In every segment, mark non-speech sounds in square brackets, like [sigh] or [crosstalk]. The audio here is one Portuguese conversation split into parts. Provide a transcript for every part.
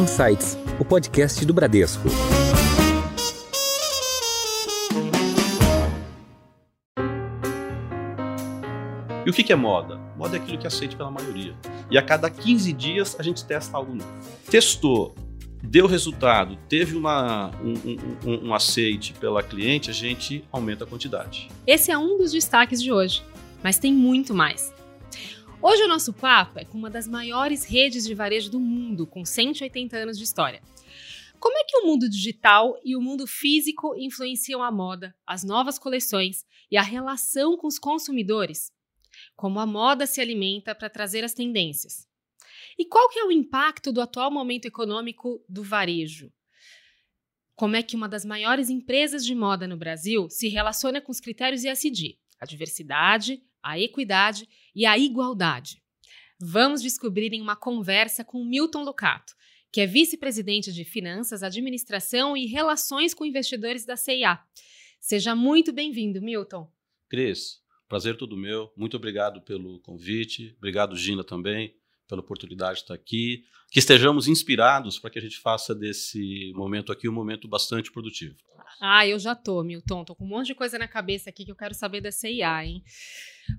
Insights, o podcast do Bradesco. E o que é moda? Moda é aquilo que é aceito pela maioria. E a cada 15 dias a gente testa algo novo. Testou, deu resultado, teve uma, um, um, um aceite pela cliente, a gente aumenta a quantidade. Esse é um dos destaques de hoje, mas tem muito mais. Hoje o nosso papo é com uma das maiores redes de varejo do mundo, com 180 anos de história. Como é que o mundo digital e o mundo físico influenciam a moda, as novas coleções e a relação com os consumidores? Como a moda se alimenta para trazer as tendências? E qual que é o impacto do atual momento econômico do varejo? Como é que uma das maiores empresas de moda no Brasil se relaciona com os critérios ESG, a diversidade, a equidade e a igualdade. Vamos descobrir em uma conversa com Milton Lucato, que é vice-presidente de Finanças, Administração e Relações com Investidores da CIA. Seja muito bem-vindo, Milton. Cris, prazer todo meu. Muito obrigado pelo convite. Obrigado, Gina, também pela oportunidade de estar aqui, que estejamos inspirados para que a gente faça desse momento aqui um momento bastante produtivo. Ah, eu já tô, Milton, tô com um monte de coisa na cabeça aqui que eu quero saber da CIA, hein?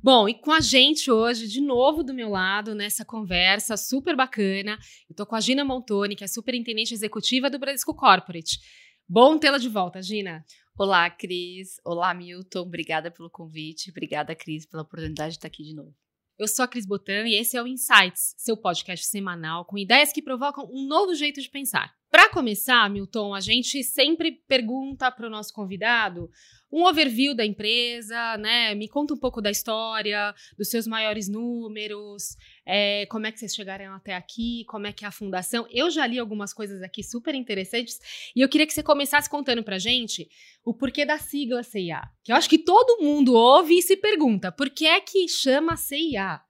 Bom, e com a gente hoje, de novo do meu lado, nessa conversa super bacana, eu tô com a Gina Montoni, que é superintendente executiva do Bradesco Corporate. Bom tê-la de volta, Gina. Olá, Cris. Olá, Milton. Obrigada pelo convite. Obrigada, Cris, pela oportunidade de estar aqui de novo. Eu sou a Cris Botan e esse é o Insights, seu podcast semanal com ideias que provocam um novo jeito de pensar. Para começar, Milton, a gente sempre pergunta para o nosso convidado um overview da empresa, né? Me conta um pouco da história, dos seus maiores números, é, como é que vocês chegaram até aqui, como é que é a fundação. Eu já li algumas coisas aqui super interessantes e eu queria que você começasse contando pra gente o porquê da sigla CIA. Que eu acho que todo mundo ouve e se pergunta, por que é que chama CIA?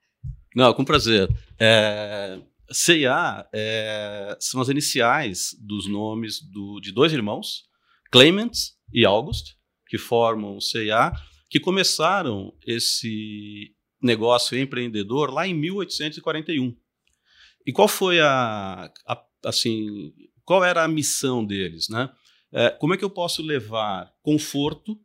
Não, com prazer. É, CIA é, são as iniciais dos nomes do, de dois irmãos, Clement e August, que formam o CIA, que começaram esse negócio empreendedor lá em 1841. E qual foi a, a assim, qual era a missão deles, né? É, como é que eu posso levar conforto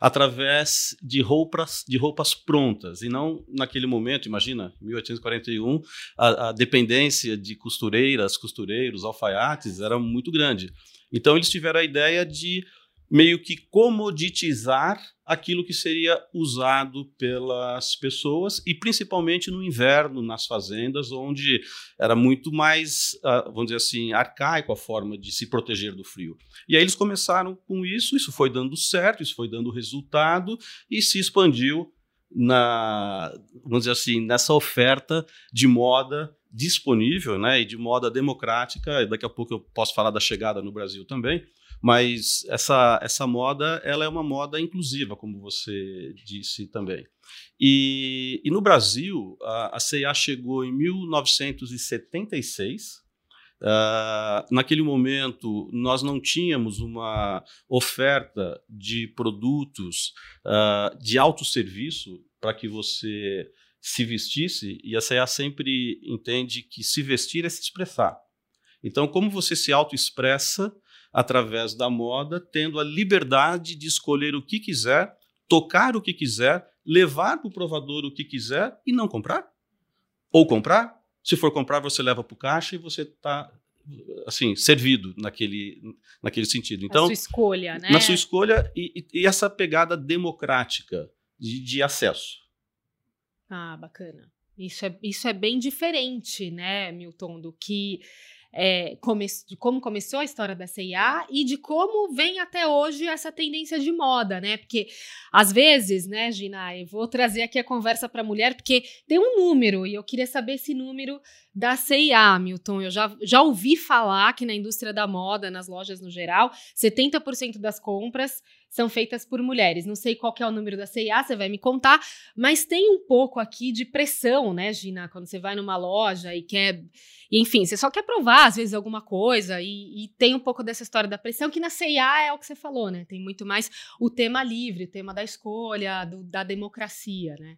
através de roupas, de roupas prontas e não naquele momento, imagina, 1841, a, a dependência de costureiras, costureiros, alfaiates era muito grande. Então eles tiveram a ideia de meio que comoditizar aquilo que seria usado pelas pessoas e principalmente no inverno nas fazendas onde era muito mais ah, vamos dizer assim arcaico a forma de se proteger do frio. E aí eles começaram com isso isso foi dando certo isso foi dando resultado e se expandiu na vamos dizer assim nessa oferta de moda disponível né e de moda democrática. Daqui a pouco eu posso falar da chegada no Brasil também mas essa, essa moda ela é uma moda inclusiva, como você disse também. E, e no Brasil, a, a CIA chegou em 1976. Uh, ah, naquele momento, nós não tínhamos uma oferta de produtos uh, de autosserviço para que você se vestisse, e a CIA sempre entende que se vestir é se expressar. Então, como você se autoexpressa, através da moda, tendo a liberdade de escolher o que quiser, tocar o que quiser, levar para o provador o que quiser e não comprar? Ou comprar? Se for comprar, você leva para o caixa e você está assim servido naquele naquele sentido. Então, na sua escolha, né? Na sua escolha e, e essa pegada democrática de, de acesso. Ah, bacana. Isso é, isso é bem diferente, né, Milton, do que é, come de como começou a história da CIA e de como vem até hoje essa tendência de moda, né? Porque às vezes, né, Gina, eu vou trazer aqui a conversa para mulher, porque tem um número e eu queria saber esse número da CIA, Milton. Eu já, já ouvi falar que na indústria da moda, nas lojas no geral, 70% das compras são feitas por mulheres. Não sei qual é o número da CIA, você vai me contar, mas tem um pouco aqui de pressão, né, Gina? Quando você vai numa loja e quer. enfim, você só quer provar, às vezes, alguma coisa, e, e, tem um pouco dessa história da pressão, que na CIA é o que você falou, né? Tem muito mais o tema livre, o tema da escolha, do, da democracia, né?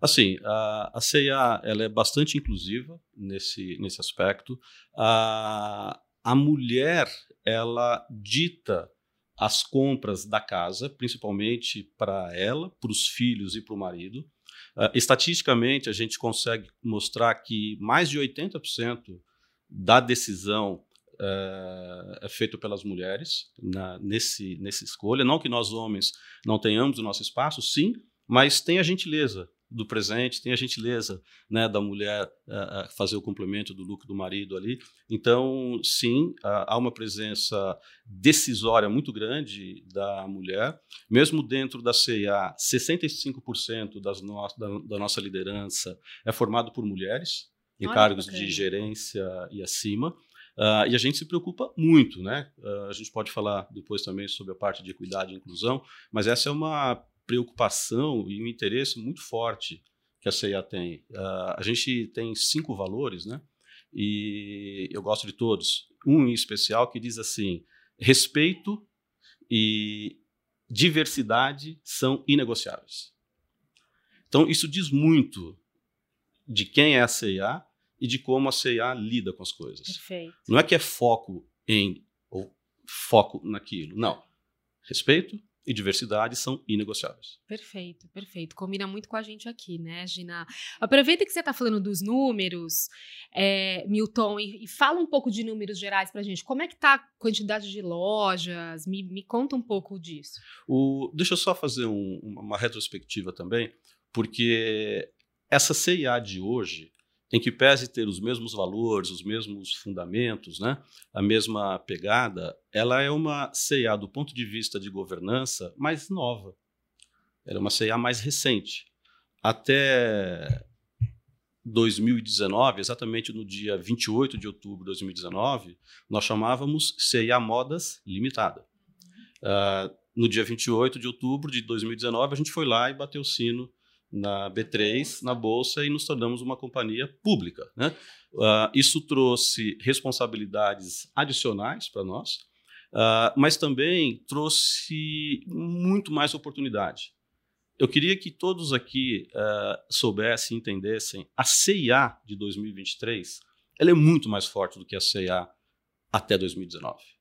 Assim, a, a CIA ela é bastante inclusiva nesse, nesse aspecto. A, a mulher ela dita as compras da casa, principalmente para ela, para os filhos e para o marido. Uh, estatisticamente, a gente consegue mostrar que mais de 80% da decisão uh, é feito pelas mulheres na, nesse, nessa escolha. Não que nós homens não tenhamos o nosso espaço, sim, mas tem a gentileza do presente, tem a gentileza né, da mulher uh, fazer o complemento do lucro do marido ali. Então, sim, uh, há uma presença decisória muito grande da mulher. Mesmo dentro da CIA, 65% das no da, da, nossa liderança é formado por mulheres, em Olha, cargos de gerência e acima. Uh, e a gente se preocupa muito, né? Uh, a gente pode falar depois também sobre a parte de equidade e inclusão, mas essa é uma preocupação e um interesse muito forte que a CIA tem. Uh, a gente tem cinco valores, né? E eu gosto de todos. Um em especial que diz assim: respeito e diversidade são inegociáveis. Então, isso diz muito de quem é a CIA e de como a CIA lida com as coisas. Perfeito. Não é que é foco em ou foco naquilo. Não. Respeito, e diversidade são inegociáveis. Perfeito, perfeito. Combina muito com a gente aqui, né, Gina? Aproveita que você está falando dos números, é, Milton, e, e, fala um pouco de números gerais para a gente. Como é que está a quantidade de lojas? Me, me conta um pouco disso. O, deixa eu só fazer um, uma retrospectiva também, porque essa CIA de hoje, em que pese ter os mesmos valores, os mesmos fundamentos, né, a mesma pegada, ela é uma CEA do ponto de vista de governança mais nova. Ela é uma CEA mais recente. Até 2019, exatamente no dia 28 de outubro de 2019, nós chamávamos CIA Modas Limitada. Uh, no dia 28 de outubro de 2019, a gente foi lá e bateu o sino na B3, na bolsa, e nos tornamos uma companhia pública. Né? Uh, isso trouxe responsabilidades adicionais para nós, uh, mas também trouxe muito mais oportunidade. Eu queria que todos aqui uh, soubessem, entendessem, a CIA de 2023 ela é muito mais forte do que a CIA até 2019.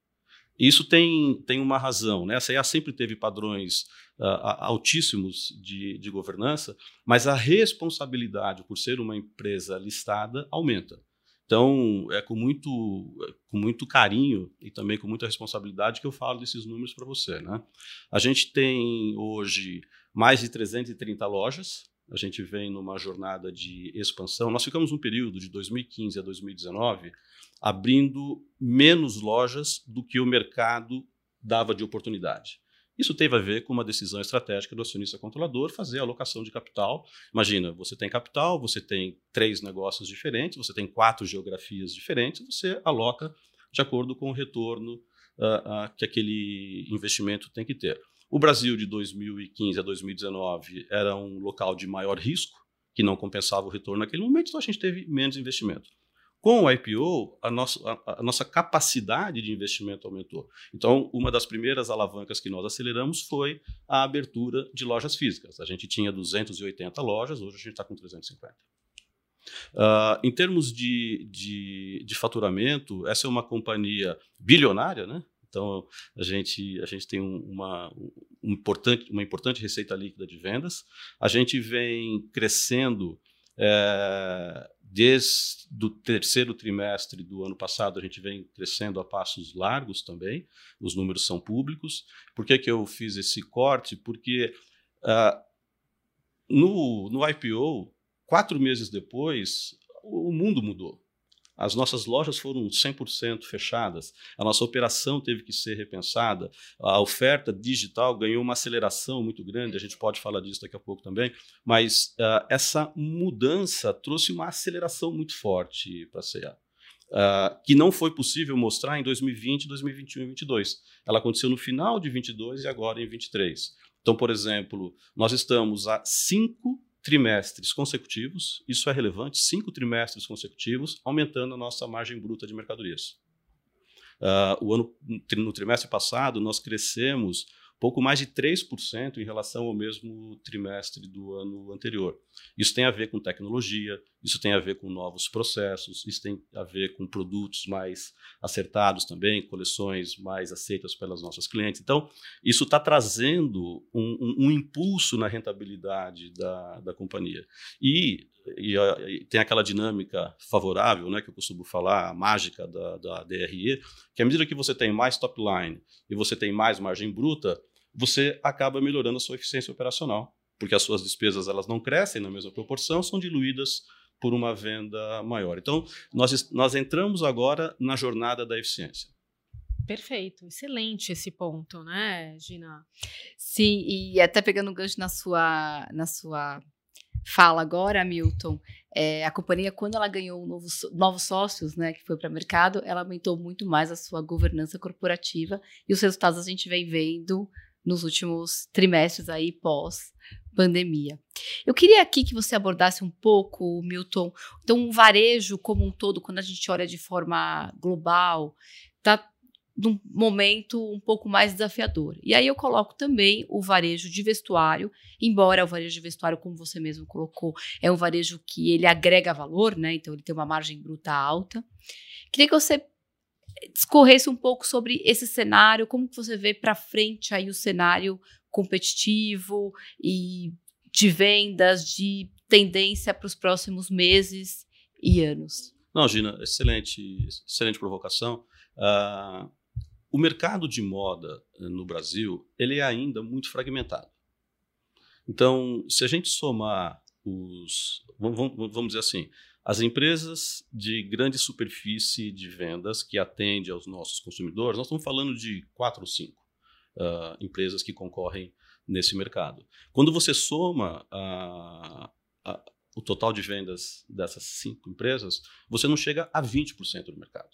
Isso tem, tem uma razão. Né? A CIA sempre teve padrões uh, altíssimos de, de governança, mas a responsabilidade por ser uma empresa listada aumenta. Então, é com muito, com muito carinho e também com muita responsabilidade que eu falo desses números para você. Né? A gente tem hoje mais de 330 lojas, a gente vem numa jornada de expansão. Nós ficamos um período de 2015 a 2019 abrindo menos lojas do que o mercado dava de oportunidade. Isso teve a ver com uma decisão estratégica do acionista controlador fazer a alocação de capital. Imagina, você tem capital, você tem três negócios diferentes, você tem quatro geografias diferentes, você aloca de acordo com o retorno uh, uh, que aquele investimento tem que ter. O Brasil de 2015 a 2019 era um local de maior risco, que não compensava o retorno naquele momento, então a gente teve menos investimento. Com o IPO, a nossa, a, a nossa capacidade de investimento aumentou. Então, uma das primeiras alavancas que nós aceleramos foi a abertura de lojas físicas. A gente tinha 280 lojas, hoje a gente está com 350. Uh, em termos de, de, de, faturamento, essa é uma companhia bilionária, né? Então, a gente, a gente tem uma, um importante, uma importante receita líquida de vendas. A gente vem crescendo é, desde o terceiro trimestre do ano passado, a gente vem crescendo a passos largos também, os números são públicos. Por que, que eu fiz esse corte? Porque uh, no, no IPO, quatro meses depois, o mundo mudou. As nossas lojas foram 100% fechadas, a nossa operação teve que ser repensada, a oferta digital ganhou uma aceleração muito grande, a gente pode falar disso daqui a pouco também, mas uh, essa mudança trouxe uma aceleração muito forte para a CEA. Uh, que não foi possível mostrar em 2020, 2021 e 2022. Ela aconteceu no final de 22 e agora em 23. Então, por exemplo, nós estamos a cinco trimestres consecutivos, isso é relevante, cinco trimestres consecutivos, aumentando a nossa margem bruta de mercadorias. Uh, o ano, no trimestre passado, nós crescemos pouco mais de 3% em relação ao mesmo trimestre do ano anterior. Isso tem a ver com tecnologia, isso tem a ver com novos processos, isso tem a ver com produtos mais acertados também, coleções mais aceitas pelas nossas clientes. Então, isso está trazendo um, um, um, impulso na rentabilidade da, da companhia. E, e, e, tem aquela dinâmica favorável, né, que eu costumo falar, a mágica da, da DRE, que à medida que você tem mais top line e você tem mais margem bruta, você acaba melhorando a sua eficiência operacional, porque as suas despesas elas não crescem na mesma proporção, são diluídas por uma venda maior. Então, nós, nós entramos agora na jornada da eficiência. Perfeito, excelente esse ponto, né, Gina? Sim, e até pegando um gancho na sua, na sua fala agora, Milton, é, a companhia, quando ela ganhou novos, novos sócios, né, que foi para o mercado, ela aumentou muito mais a sua governança corporativa e os resultados a gente vem vendo nos últimos trimestres aí pós pandemia. Eu queria aqui que você abordasse um pouco, Milton, então o varejo como um todo, quando a gente olha de forma global, está num momento um pouco mais desafiador. E aí eu coloco também o varejo de vestuário, embora o varejo de vestuário, como você mesmo colocou, é um varejo que ele agrega valor, né? Então ele tem uma margem bruta alta. Queria que você discorresse um pouco sobre esse cenário, como que você vê para frente aí o cenário competitivo e de vendas, de tendência para os próximos meses e anos? Não, Gina, excelente, excelente provocação. Uh, o mercado de moda eh, no Brasil ele é ainda muito fragmentado. Então, se a gente somar os, vamos, vamos dizer assim, as empresas de grande superfície de vendas que atendem aos nossos consumidores, nós estamos falando de quatro ou cinco uh, empresas que concorrem nesse mercado. Quando você soma a, a, o total de vendas dessas cinco empresas, você não chega a 20% do mercado.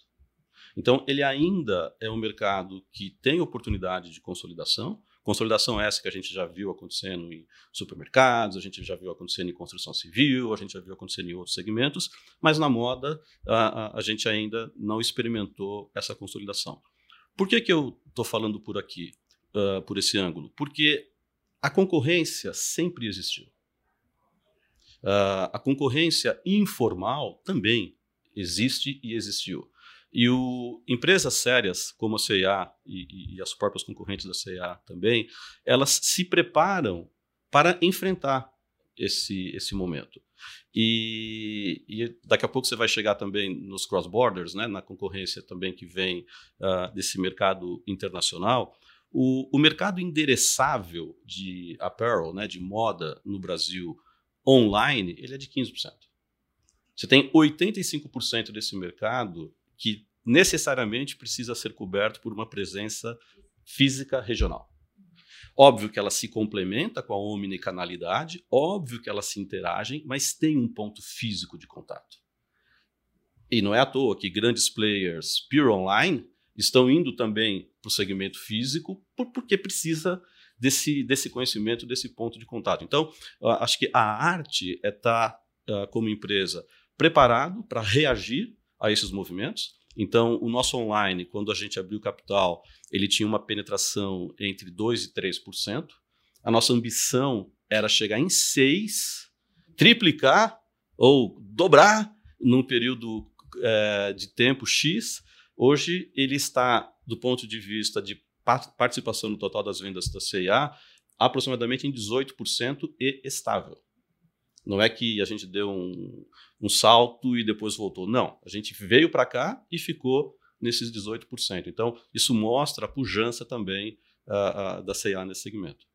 Então, ele ainda é um mercado que tem oportunidade de consolidação. Consolidação essa que a gente já viu acontecendo em supermercados, a gente já viu acontecendo em construção civil, a gente já viu acontecendo em outros segmentos, mas na moda a, a, a gente ainda não experimentou essa consolidação. Por que, que eu estou falando por aqui, uh, por esse ângulo? Porque a concorrência sempre existiu. Uh, a concorrência informal também existe e existiu. E o, empresas sérias, como a CIA e, e, as próprias concorrentes da CIA também, elas se preparam para enfrentar esse, esse momento. E, e, daqui a pouco você vai chegar também nos cross-borders, né, na concorrência também que vem uh, desse mercado internacional. O, o mercado endereçável de apparel, né, de moda no Brasil online, ele é de 15%. Você tem 85% desse mercado que necessariamente precisa ser coberto por uma presença física regional. Óbvio que ela se complementa com a omnicanalidade, óbvio que elas se interagem, mas tem um ponto físico de contato. E não é à toa que grandes players pure online estão indo também para o segmento físico porque precisa desse, desse conhecimento, desse ponto de contato. Então, acho que a arte é estar, tá, como empresa, preparado para reagir a esses movimentos. Então, o nosso online, quando a gente abriu capital, ele tinha uma penetração entre 2% e 3%. A nossa ambição era chegar em 6%, triplicar ou dobrar num período é, de tempo X Hoje, ele está, do ponto de vista de participação no total das vendas da CIA, aproximadamente em 18% e estável. Não é que a gente deu um, um salto e depois voltou. Não, a gente veio para cá e ficou nesses 18%. Então, isso mostra a pujança também uh, uh, da CIA nesse segmento.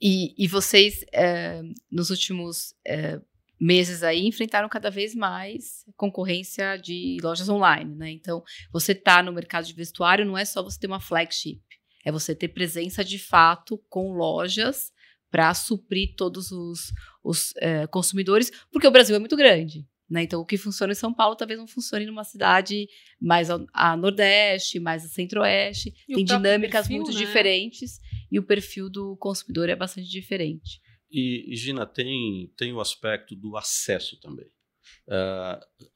E, e vocês, eh, nos últimos eh, meses aí enfrentaram cada vez mais concorrência de lojas online, né? Então, você tá no mercado de vestuário não é só você ter uma flagship, é você ter presença de fato com lojas para suprir todos os, os é, consumidores, porque o Brasil é muito grande. Né? Então, o que funciona em São Paulo talvez não funcione numa cidade mais a, a Nordeste, mais a Centro-Oeste. Tem dinâmicas perfil, muito né? diferentes e o perfil do consumidor é bastante diferente. E, e Gina, tem, tem o aspecto do acesso também. Uh,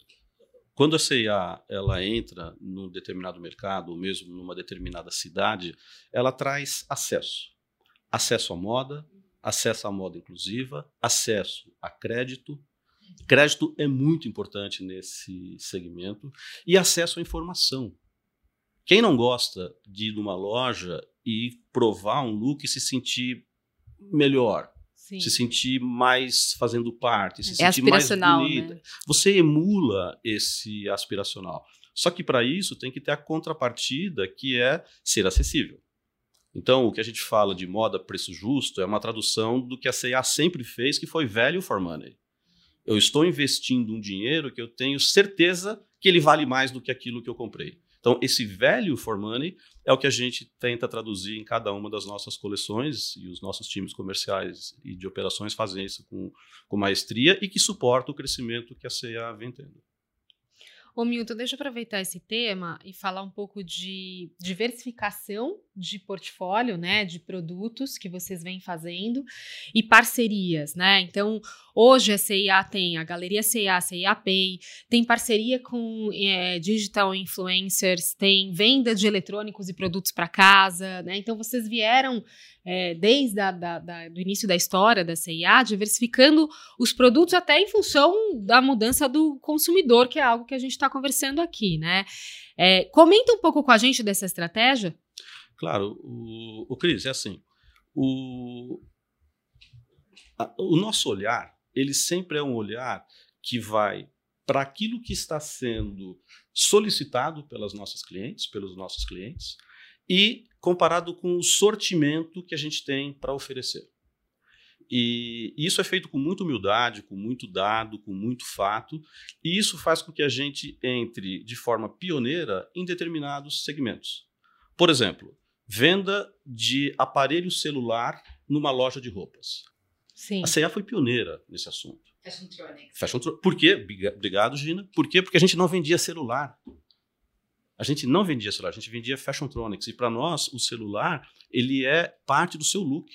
quando a CIA ela entra num determinado mercado, ou mesmo numa determinada cidade, ela traz acesso. acesso à moda, acesso à moda inclusiva, acesso a crédito. Crédito é muito importante nesse segmento e acesso à informação. Quem não gosta de ir numa loja e provar um look e se sentir melhor, Sim. se sentir mais fazendo parte, se É sentir mais bonita. né? Você emula esse aspiracional. Só que para isso tem que ter a contrapartida que é ser acessível. Então, o que a gente fala de moda preço justo é uma tradução do que a C&A sempre fez, que foi value for money. Eu estou investindo um dinheiro que eu tenho certeza que ele vale mais do que aquilo que eu comprei. Então, esse value for money é o que a gente tenta traduzir em cada uma das nossas coleções e os nossos times comerciais e de operações fazem isso com, com maestria e que suporta o crescimento que a C&A vem tendo. Ô Milton, deixa eu aproveitar esse tema e falar um pouco de diversificação de portfólio, né, de produtos que vocês vêm fazendo e parcerias, né? Então, hoje a CIA tem a Galeria CIA, CIA Pay, tem parceria com é, digital influencers, tem venda de eletrônicos e produtos para casa, né? Então, vocês vieram é, desde da, do início da história da CIA, diversificando os produtos até em função da mudança do consumidor, que é algo que a gente está conversando aqui, né? É, comenta um pouco com a gente dessa estratégia. Claro, o, o Cris, é assim, o, a, o nosso olhar, ele sempre é um olhar que vai para aquilo que está sendo solicitado pelas nossas clientes, pelos nossos clientes, e comparado com o sortimento que a gente tem para oferecer. E isso é feito com muita humildade, com muito dado, com muito fato, e isso faz com que a gente entre de forma pioneira em determinados segmentos. Por exemplo, venda de aparelho celular numa loja de roupas. Sim. A CEA foi pioneira nesse assunto. Fashion Tronics. Fashion Por quê? Briga- Obrigado, Gina. Por quê? Porque a gente não vendia celular. A gente não vendia celular, a gente vendia Fashion Tronics. E para nós, o celular, ele é parte do seu look.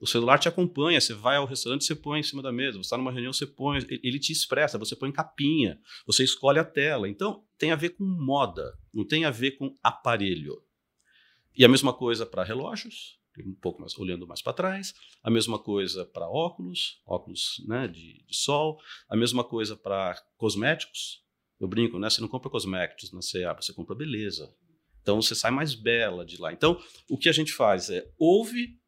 O celular te acompanha, você vai ao restaurante, você põe em cima da mesa, você está numa reunião, você põe, ele- ele te expressa, você põe capinha, você escolhe a tela. Então, tem a ver com moda, não tem a ver com aparelho. E a mesma coisa para relógios, um pouco mais olhando mais para trás, a mesma coisa para óculos, óculos né, de, de sol, a mesma coisa para cosméticos. Eu brinco, né? Você não compra cosméticos na CA, você compra beleza. Então você sai mais bela de lá. Então, o que a gente faz é ouve,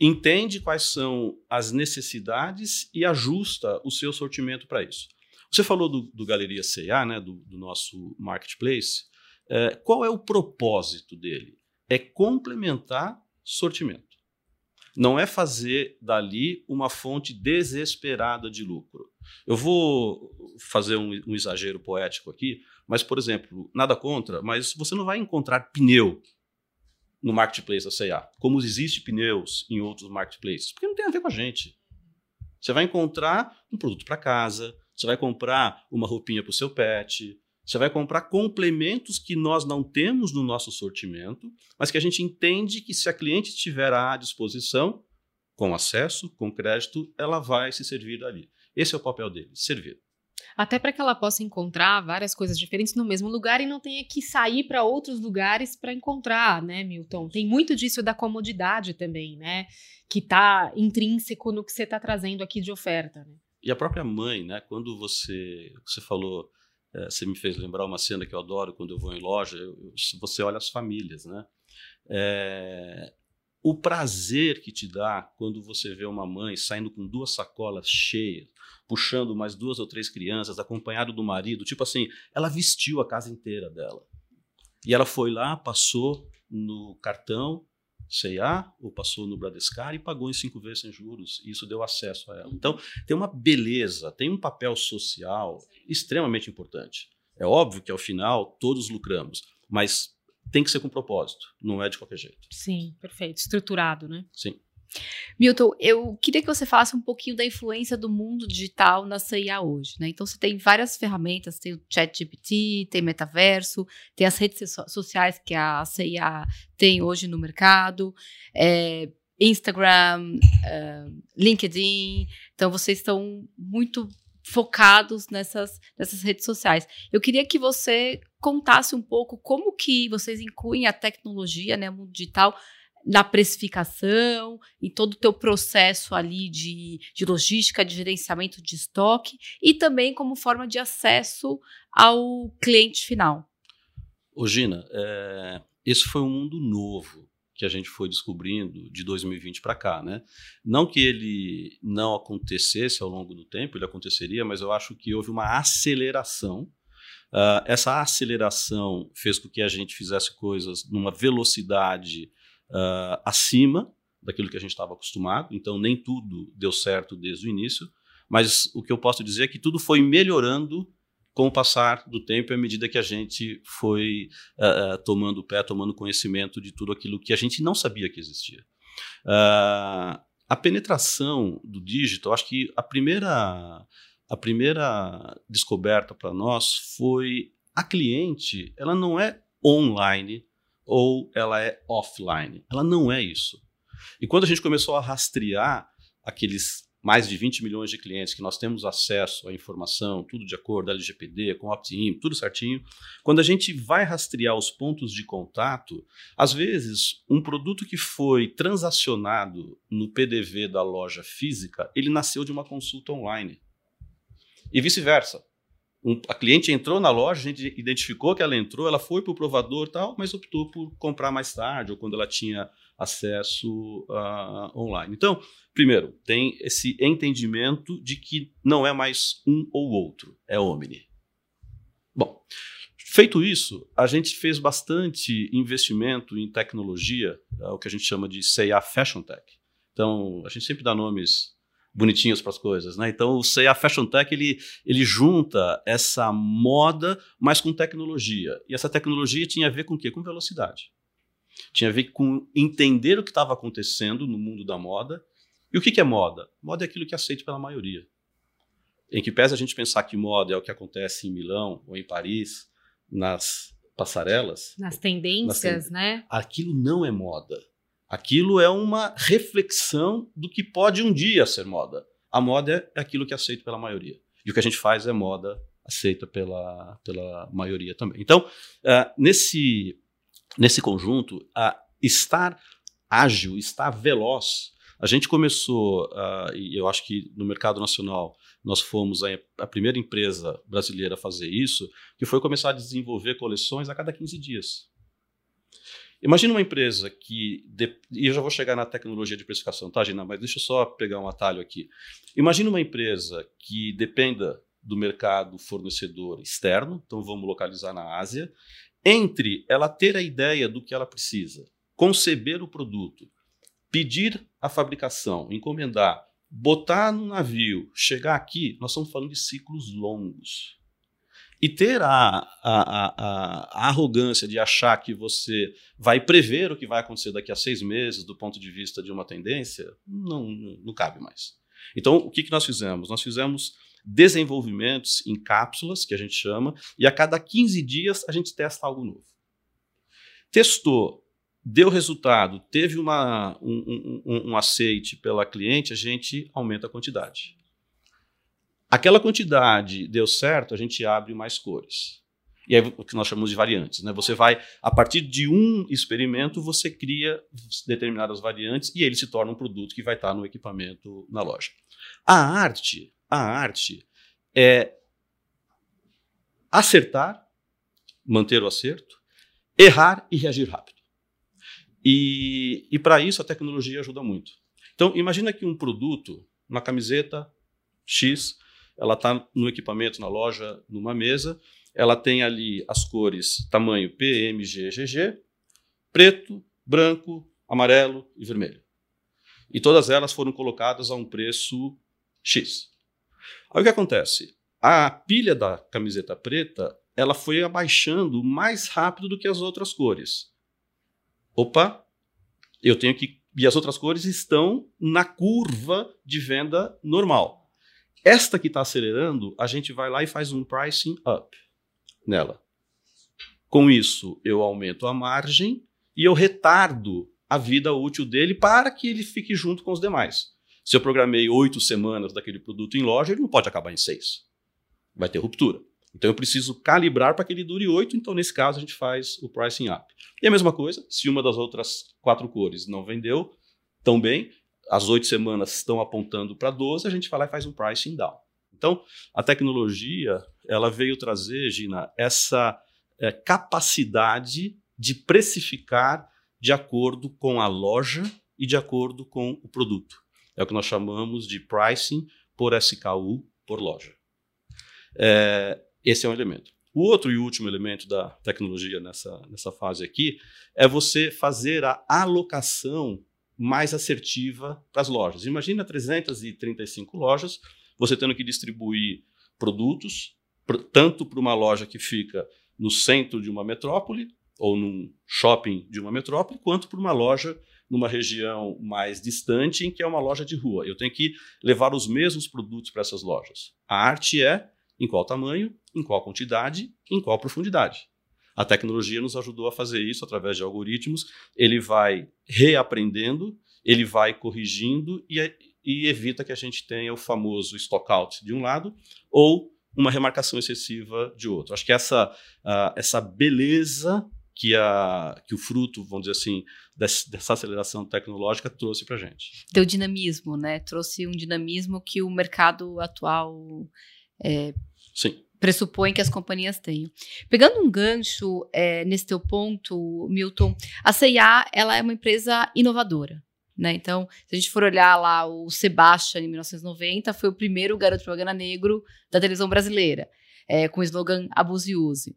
entende quais são as necessidades e ajusta o seu sortimento para isso. Você falou do, do Galeria CA, né, do, do nosso marketplace. É, qual é o propósito dele? É complementar sortimento. Não é fazer dali uma fonte desesperada de lucro. Eu vou fazer um, um exagero poético aqui, mas, por exemplo, nada contra, mas você não vai encontrar pneu no marketplace da C&A, como existe pneus em outros marketplaces, porque não tem a ver com a gente. Você vai encontrar um produto para casa, você vai comprar uma roupinha para o seu pet, você vai comprar complementos que nós não temos no nosso sortimento, mas que a gente entende que se a cliente estiver à disposição, com acesso, com crédito, ela vai se servir dali. Esse é o papel dele, servir. Até para que ela possa encontrar várias coisas diferentes no mesmo lugar e não tenha que sair para outros lugares para encontrar, né, Milton? Tem muito disso da comodidade também, né? Que está intrínseco no que você está trazendo aqui de oferta. Né? E a própria mãe, né? Quando você, você falou, é, você me fez lembrar uma cena que eu adoro quando eu vou em loja, eu, eu, você olha as famílias, né? É, o prazer que te dá quando você vê uma mãe saindo com duas sacolas cheias, puxando mais duas ou três crianças, acompanhado do marido, tipo assim, ela vestiu a casa inteira dela. E ela foi lá, passou no cartão C&A ou passou no Bradescar e pagou em cinco vezes sem juros. E isso deu acesso a ela. Então, tem uma beleza, tem um papel social extremamente importante. É óbvio que ao final todos lucramos, mas tem que ser com propósito, não é de qualquer jeito. Sim, perfeito. Estruturado, né? Sim. Milton, eu queria que você falasse um pouquinho da influência do mundo digital na CIA hoje, né? Então você tem várias ferramentas, tem o ChatGPT, tem metaverso, tem as redes so sociais que a CIA tem hoje no mercado, é, Instagram, é, LinkedIn. Então vocês estão muito focados nessas, nessas redes sociais. Eu queria que você contasse um pouco como que vocês incluem a tecnologia, né, o mundo digital, na precificação, em todo o teu processo ali de, de logística, de gerenciamento de estoque e também como forma de acesso ao cliente final. Ô Gina, é, esse foi um mundo novo que a gente foi descobrindo de 2020 para cá, né? Não que ele não acontecesse ao longo do tempo, ele aconteceria, mas eu acho que houve uma aceleração. Uh, essa aceleração fez com que a gente fizesse coisas numa velocidade uh, acima daquilo que a gente estava acostumado, então nem tudo deu certo desde o início, mas o que eu posso dizer é que tudo foi melhorando com o passar do tempo à medida que a gente foi uh, tomando pé, tomando conhecimento de tudo aquilo que a gente não sabia que existia. Uh, a penetração do digital, acho que a primeira, a primeira descoberta para nós foi a cliente, ela não é online ou ela é offline. Ela não é isso. E quando a gente começou a rastrear aqueles mais de 20 milhões de clientes que nós temos acesso à informação, tudo de acordo, LGPD, com opt-in, tudo certinho. Quando a gente vai rastrear os pontos de contato, às vezes um produto que foi transacionado no PDV da loja física, ele nasceu de uma consulta online. E vice-versa. Um, a cliente entrou na loja, a gente identificou que ela entrou, ela foi para o provador tal, mas optou por comprar mais tarde ou quando ela tinha acesso uh, online. Então, primeiro, tem esse entendimento de que não é mais um ou outro, é omni. Bom, feito isso, a gente fez bastante investimento em tecnologia, uh, o que a gente chama de CA Fashion Tech. Então, a gente sempre dá nomes bonitinhos para as coisas, né? Então o CA Fashion Tech ele, ele junta essa moda, mas com tecnologia. E essa tecnologia tinha a ver com o quê? Com velocidade. Tinha a ver com entender o que estava acontecendo no mundo da moda. E o que, que é moda? Moda é aquilo que é aceito pela maioria. Em que pese a gente pensar que moda é o que acontece em Milão ou em Paris, nas passarelas. Nas tendências, nas né? Aquilo não é moda. Aquilo é uma reflexão do que pode um dia ser moda. A moda é aquilo que é aceito pela maioria. E o que a gente faz é moda aceita pela, pela maioria também. Então, uh, nesse nesse conjunto, a estar ágil, estar veloz. A gente começou, uh, e eu acho que no mercado nacional nós fomos a, a, primeira empresa brasileira a fazer isso, que foi começar a desenvolver coleções a cada 15 dias. Imagina uma empresa que. De, e eu já vou chegar na tecnologia de precificação, tá, Gina? Mas deixa eu só pegar um atalho aqui. Imagina uma empresa que dependa do mercado fornecedor externo, então vamos localizar na Ásia, entre ela ter a ideia do que ela precisa, conceber o produto, pedir a fabricação, encomendar, botar no navio, chegar aqui, nós estamos falando de ciclos longos. E ter a, a, a, a, arrogância de achar que você vai prever o que vai acontecer daqui a seis meses do ponto de vista de uma tendência, não, não, cabe mais. Então, o que, que nós fizemos? Nós fizemos desenvolvimentos em cápsulas, que a gente chama, e a cada 15 dias a gente testa algo novo. Testou, deu resultado, teve uma, um, um, um aceite pela cliente, a gente aumenta a quantidade. Aquela quantidade deu certo, a gente abre mais cores. E é o que nós chamamos de variantes. Né? Você vai, a partir de um experimento, você cria determinadas variantes e ele se torna um produto que vai estar no equipamento na loja. A arte a arte é acertar, manter o acerto, errar e reagir rápido. E, e para isso a tecnologia ajuda muito. Então, imagina que um produto, uma camiseta X, ela está no equipamento, na loja, numa mesa, ela tem ali as cores tamanho P, M, G, GG, preto, branco, amarelo e vermelho. E todas elas foram colocadas a um preço X. Aí o que acontece? A pilha da camiseta preta ela foi abaixando mais rápido do que as outras cores. Opa, eu tenho que. E as outras cores estão na curva de venda normal. Esta que está acelerando, a gente vai lá e faz um pricing up nela. Com isso, eu aumento a margem e eu retardo a vida útil dele para que ele fique junto com os demais. Se eu programei oito semanas daquele produto em loja, ele não pode acabar em seis. Vai ter ruptura. Então eu preciso calibrar para que ele dure 8, então nesse caso a gente faz o pricing up. E a mesma coisa, se uma das outras quatro cores não vendeu tão bem, as oito semanas estão apontando para 12, a gente vai lá e faz um pricing down. Então, a tecnologia ela veio trazer, Gina, essa é, capacidade de precificar de acordo com a loja e de acordo com o produto. É o que nós chamamos de pricing por SKU por loja. É, esse é um elemento. O outro e último elemento da tecnologia nessa, nessa fase aqui é você fazer a alocação mais assertiva para as lojas. Imagina 335 lojas, você tendo que distribuir produtos, tanto para uma loja que fica no centro de uma metrópole, ou num shopping de uma metrópole, quanto para uma loja numa região mais distante, em que é uma loja de rua. Eu tenho que levar os mesmos produtos para essas lojas. A arte é em qual tamanho, em qual quantidade, em qual profundidade. A tecnologia nos ajudou a fazer isso através de algoritmos. Ele vai reaprendendo, ele vai corrigindo e, e evita que a gente tenha o famoso stock out de um lado ou uma remarcação excessiva de outro. Acho que essa, uh, essa beleza que, a, que o fruto, vamos dizer assim, dessa, dessa aceleração tecnológica trouxe para a gente. Deu dinamismo, né? Trouxe um dinamismo que o mercado atual é, Sim pressupõe que as companhias tenham. Pegando um gancho é, nesse teu ponto, Milton, a CIA ela é uma empresa inovadora. Né? Então, se a gente for olhar lá o Sebastian, em 1990, foi o primeiro garoto propaganda negro da televisão brasileira, é, com o slogan Abuse e Use.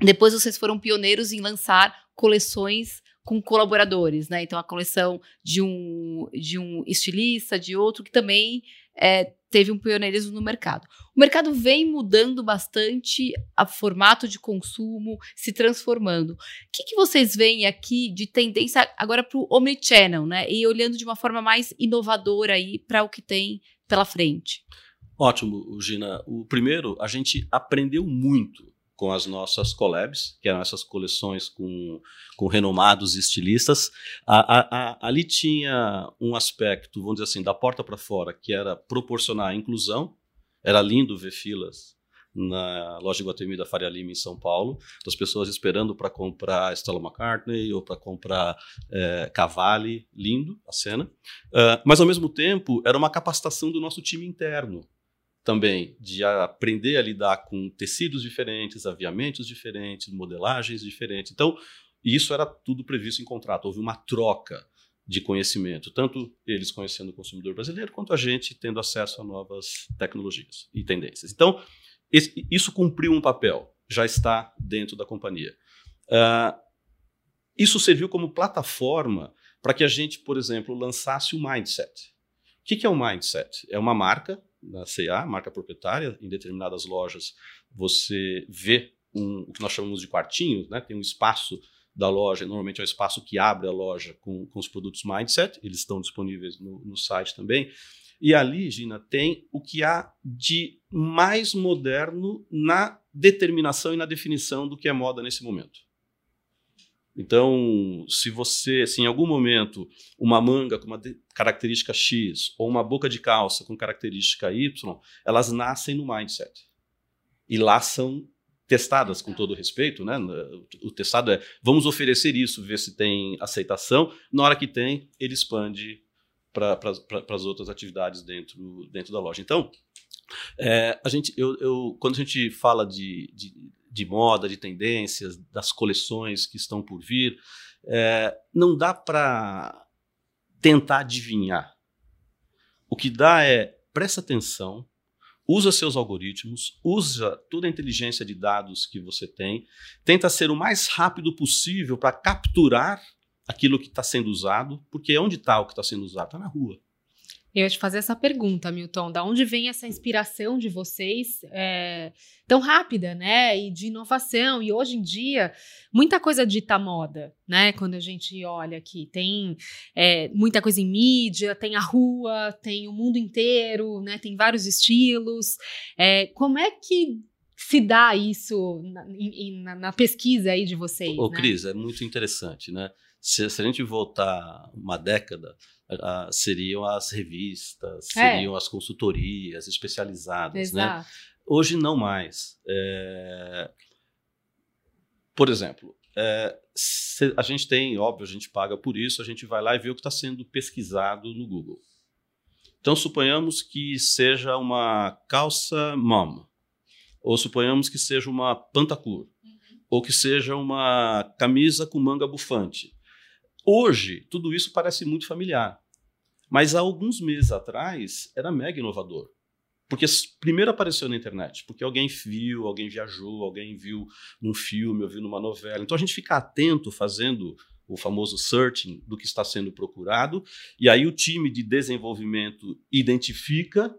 Depois vocês foram pioneiros em lançar coleções com colaboradores, né? Então a coleção de um de um estilista, de outro que também é, teve um pioneirismo no mercado. O mercado vem mudando bastante a formato de consumo, se transformando. O que, que vocês veem aqui de tendência agora para o omnichannel, né? E olhando de uma forma mais inovadora aí para o que tem pela frente. Ótimo, Gina. O primeiro, a gente aprendeu muito com as nossas collabs, que eram essas coleções com, com renomados estilistas. A, a, a, ali tinha um aspecto, vamos dizer assim, da porta para fora, que era proporcionar a inclusão. Era lindo ver filas na loja Guatemi da Faria Lima em São Paulo, das pessoas esperando para comprar Stella McCartney ou para comprar é, Cavalli, lindo a cena. Uh, mas ao mesmo tempo era uma capacitação do nosso time interno também de aprender a lidar com tecidos diferentes, aviamentos diferentes, modelagens diferentes. Então, isso era tudo previsto em contrato. Houve uma troca de conhecimento, tanto eles conhecendo o consumidor brasileiro, quanto a gente tendo acesso a novas tecnologias e tendências. Então, isso cumpriu um papel, já está dentro da companhia. Uh, isso serviu como plataforma para que a gente, por exemplo, lançasse o Mindset. O que, que é o Mindset? É uma marca na CA, marca proprietária, em determinadas lojas você vê um, o que nós chamamos de quartinho, né? tem um espaço da loja, normalmente é o espaço que abre a loja com, com os produtos Mindset, eles estão disponíveis no, no site também. E ali, Gina, tem o que há de mais moderno na determinação e na definição do que é moda nesse momento. Então, se você, se em algum momento uma manga com uma característica X ou uma boca de calça com característica Y, elas nascem no mindset. E lá são testadas com todo respeito, né? O testado é, vamos oferecer isso, ver se tem aceitação. Na hora que tem, ele expande para as outras atividades dentro, dentro da loja. Então, é, a gente, eu, eu, quando a gente fala de, de de moda, de tendências, das coleções que estão por vir, é, não dá para tentar adivinhar. O que dá é presta atenção, usa seus algoritmos, usa toda a inteligência de dados que você tem, tenta ser o mais rápido possível para capturar aquilo que está sendo usado, porque onde está o que está sendo usado? Está na rua. Eu ia te fazer essa pergunta, Milton. Da onde vem essa inspiração de vocês é, tão rápida, né? E de inovação. E hoje em dia, muita coisa dita moda, né? Quando a gente olha aqui, tem é, muita coisa em mídia, tem a rua, tem o mundo inteiro, né? Tem vários estilos. É, como é que se dá isso na, na, na pesquisa aí de vocês? Ô, né? Cris, é muito interessante, né? Se, se a gente voltar uma década, seriam as revistas, é. seriam as consultorias especializadas, né? Exato. né? Hoje não mais. É... Por exemplo, é, a gente tem, óbvio, a gente paga por isso, a gente vai lá e vê o que está sendo pesquisado no Google. Então, suponhamos que seja uma calça mom, ou suponhamos que seja uma pantacur, uhum. ou que seja uma camisa com manga bufante. Hoje, tudo isso parece muito familiar, mas há alguns meses atrás era mega inovador. Porque primeiro apareceu na internet, porque alguém viu, alguém viajou, alguém viu num filme, ou viu numa novela. Então a gente fica atento fazendo o famoso searching do que está sendo procurado, e aí o time de desenvolvimento identifica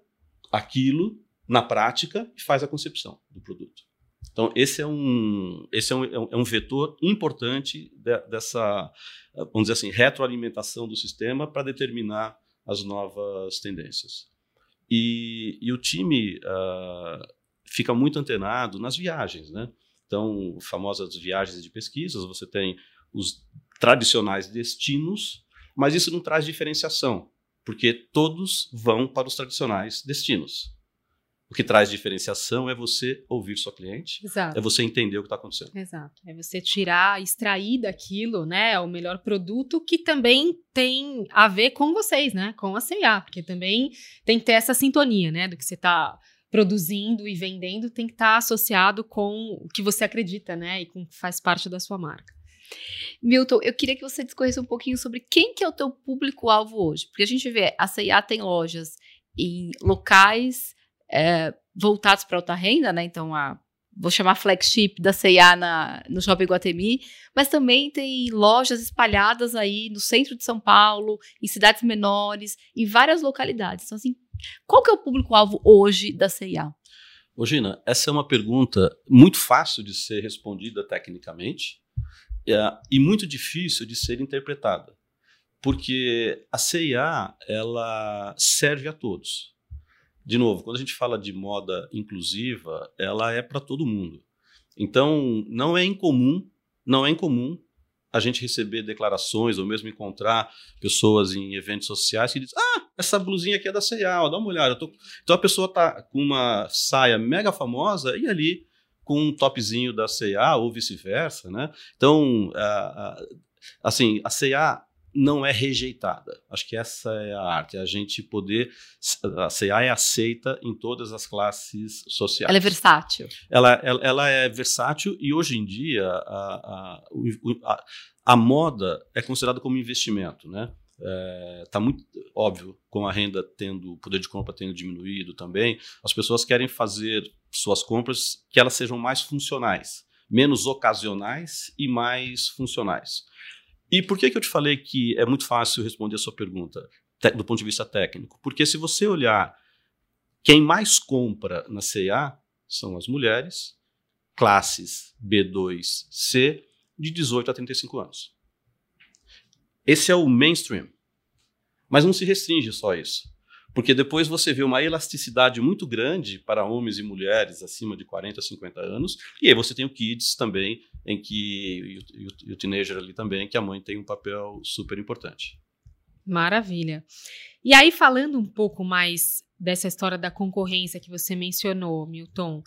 aquilo na prática e faz a concepção do produto. Então, esse é um, esse é um, é um é vetor importante de, dessa, vamos dizer assim, retroalimentação do sistema para determinar as novas tendências. E, e o time uh, fica muito antenado nas viagens, né? Então, famosas viagens de pesquisas, você tem os tradicionais destinos, mas isso não traz diferenciação, porque todos vão para os tradicionais destinos. O que traz diferenciação é você ouvir sua cliente, Exato. é você entender o que está acontecendo. Exato. É você tirar, extrair daquilo, né, o melhor produto que também tem a ver com vocês, né, com a C&A, porque também tem que ter essa sintonia, né, do que você está produzindo e vendendo tem que estar tá associado com o que você acredita, né, e com que faz parte da sua marca. Milton, eu queria que você discorresse um pouquinho sobre quem que é o teu público-alvo hoje. Porque a gente vê, a C&A tem lojas em locais é, voltados para alta renda, né? Então, a, vou chamar flagship da C&A na, no Shopping Guatemi, mas também tem lojas espalhadas aí no centro de São Paulo, em cidades menores, em várias localidades. Então, assim, qual que é o público-alvo hoje da C&A? Ô Gina, essa é uma pergunta muito fácil de ser respondida tecnicamente é, e muito difícil de ser interpretada, porque a CIA ela serve a todos de novo, quando a gente fala de moda inclusiva, ela é para todo mundo. Então, não é incomum, não é incomum a gente receber declarações ou mesmo encontrar pessoas em eventos sociais que dizem: Ah, essa blusinha aqui é da C&A, dá uma olhada. Então a pessoa tá com uma saia mega famosa e ali com um topzinho da C&A ou vice-versa, né? Então, assim, a C&A não é rejeitada. Acho que essa é a arte, é a gente poder. A CA é aceita em todas as classes sociais. Ela é versátil. Ela, ela, ela é versátil e hoje em dia a, a, a, a moda é considerada como investimento, né? Está é, muito óbvio, com a renda tendo, o poder de compra tendo diminuído também, as pessoas querem fazer suas compras que elas sejam mais funcionais, menos ocasionais e mais funcionais. E por que, que eu te falei que é muito fácil responder a sua pergunta do ponto de vista técnico? Porque se você olhar quem mais compra na CA são as mulheres, classes B2, C, de 18 a 35 anos. Esse é o mainstream. Mas não se restringe só a isso. Porque depois você vê uma elasticidade muito grande para homens e mulheres acima de 40, 50 anos. E aí você tem o Kids também, em que e o, o teenager ali também, que a mãe tem um papel super importante. Maravilha. E aí, falando um pouco mais dessa história da concorrência que você mencionou, Milton,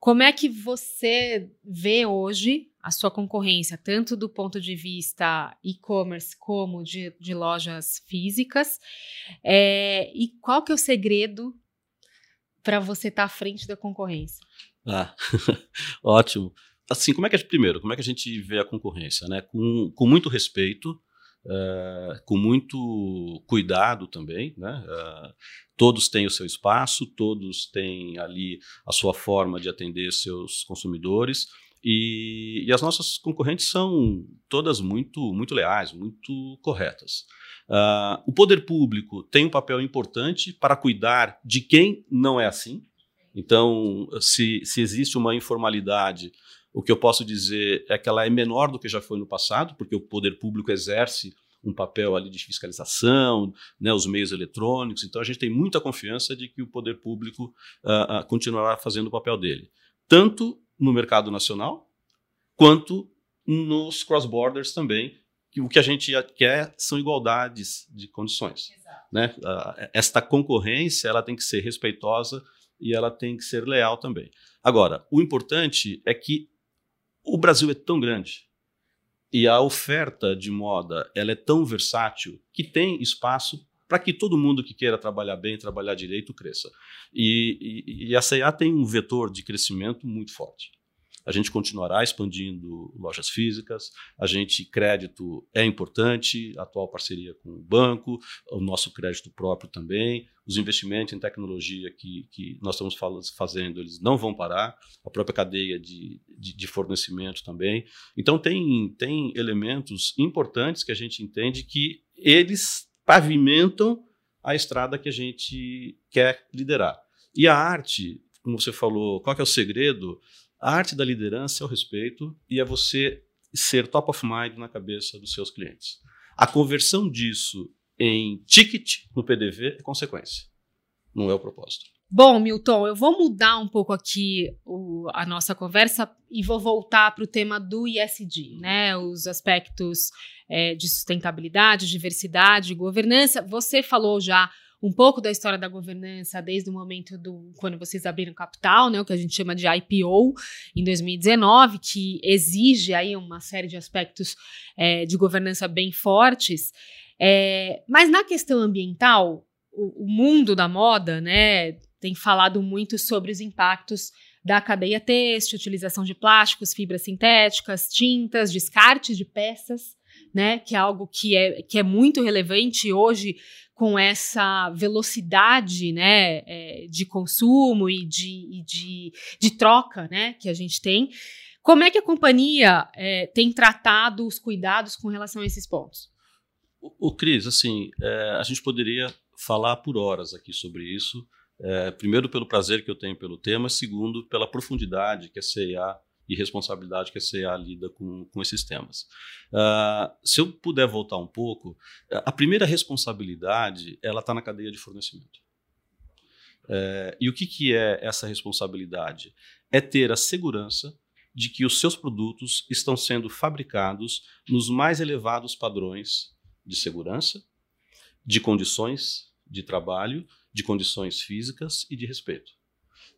como é que você vê hoje a sua concorrência, tanto do ponto de vista e-commerce como de, de, lojas físicas? É, e qual que é o segredo para você estar tá à frente da concorrência? Ah, [laughs] ótimo. Assim, como é que a primeiro, como é que a gente vê a concorrência? Né? Com, com muito respeito, Uh, com muito cuidado também. Né? Uh, todos têm o seu espaço, todos têm ali a sua forma de atender seus consumidores. E, e as nossas concorrentes são todas muito, muito leais, muito corretas. Uh, o poder público tem um papel importante para cuidar de quem não é assim. Então, se, se existe uma informalidade, o que eu posso dizer é que ela é menor do que já foi no passado, porque o poder público exerce um papel ali de fiscalização, né, os meios eletrônicos. Então a gente tem muita confiança de que o poder público uh, uh, continuará fazendo o papel dele, tanto no mercado nacional quanto nos cross-borders também. Que o que a gente quer são igualdades de condições. Né? Uh, esta concorrência ela tem que ser respeitosa e ela tem que ser leal também. Agora, o importante é que o Brasil é tão grande e a oferta de moda ela é tão versátil que tem espaço para que todo mundo que queira trabalhar bem, trabalhar direito, cresça. E, e, e a C&A tem um vetor de crescimento muito forte. A gente continuará expandindo lojas físicas, a gente, crédito é importante, atual parceria com o banco, o nosso crédito próprio também, os investimentos em tecnologia que, que nós estamos fazendo, eles não vão parar, a própria cadeia de, de, de fornecimento também. Então, tem, tem elementos importantes que a gente entende que eles pavimentam a estrada que a gente quer liderar. E a arte, como você falou, qual é o segredo? A arte da liderança é o respeito e é você ser top of mind na cabeça dos seus clientes. A conversão disso em ticket no PDV é consequência, não é o propósito. Bom, Milton, eu vou mudar um pouco aqui o, a nossa conversa e vou voltar para o tema do ISD, né? Os aspectos é, de sustentabilidade, diversidade, governança. Você falou já um pouco da história da governança desde o momento do quando vocês abriram capital, né, o que a gente chama de IPO em 2019, que exige aí uma série de aspectos é, de governança bem fortes. É, mas na questão ambiental, o, o mundo da moda, né, tem falado muito sobre os impactos da cadeia têxtil, utilização de plásticos, fibras sintéticas, tintas, descarte de peças, né, que é algo que é, que é muito relevante hoje com essa velocidade né, é, de consumo e de, e de, de, troca né, que a gente tem. Como é que a companhia é, tem tratado os cuidados com relação a esses pontos? O, o Cris, assim, é, a gente poderia falar por horas aqui sobre isso. É, primeiro, pelo prazer que eu tenho pelo tema, segundo, pela profundidade que a CIA e responsabilidade que a CA lida com, com esses temas. Uh, se eu puder voltar um pouco, a primeira responsabilidade ela está na cadeia de fornecimento. Uh, e o que, que é essa responsabilidade? É ter a segurança de que os seus produtos estão sendo fabricados nos mais elevados padrões de segurança, de condições de trabalho, de condições físicas e de respeito.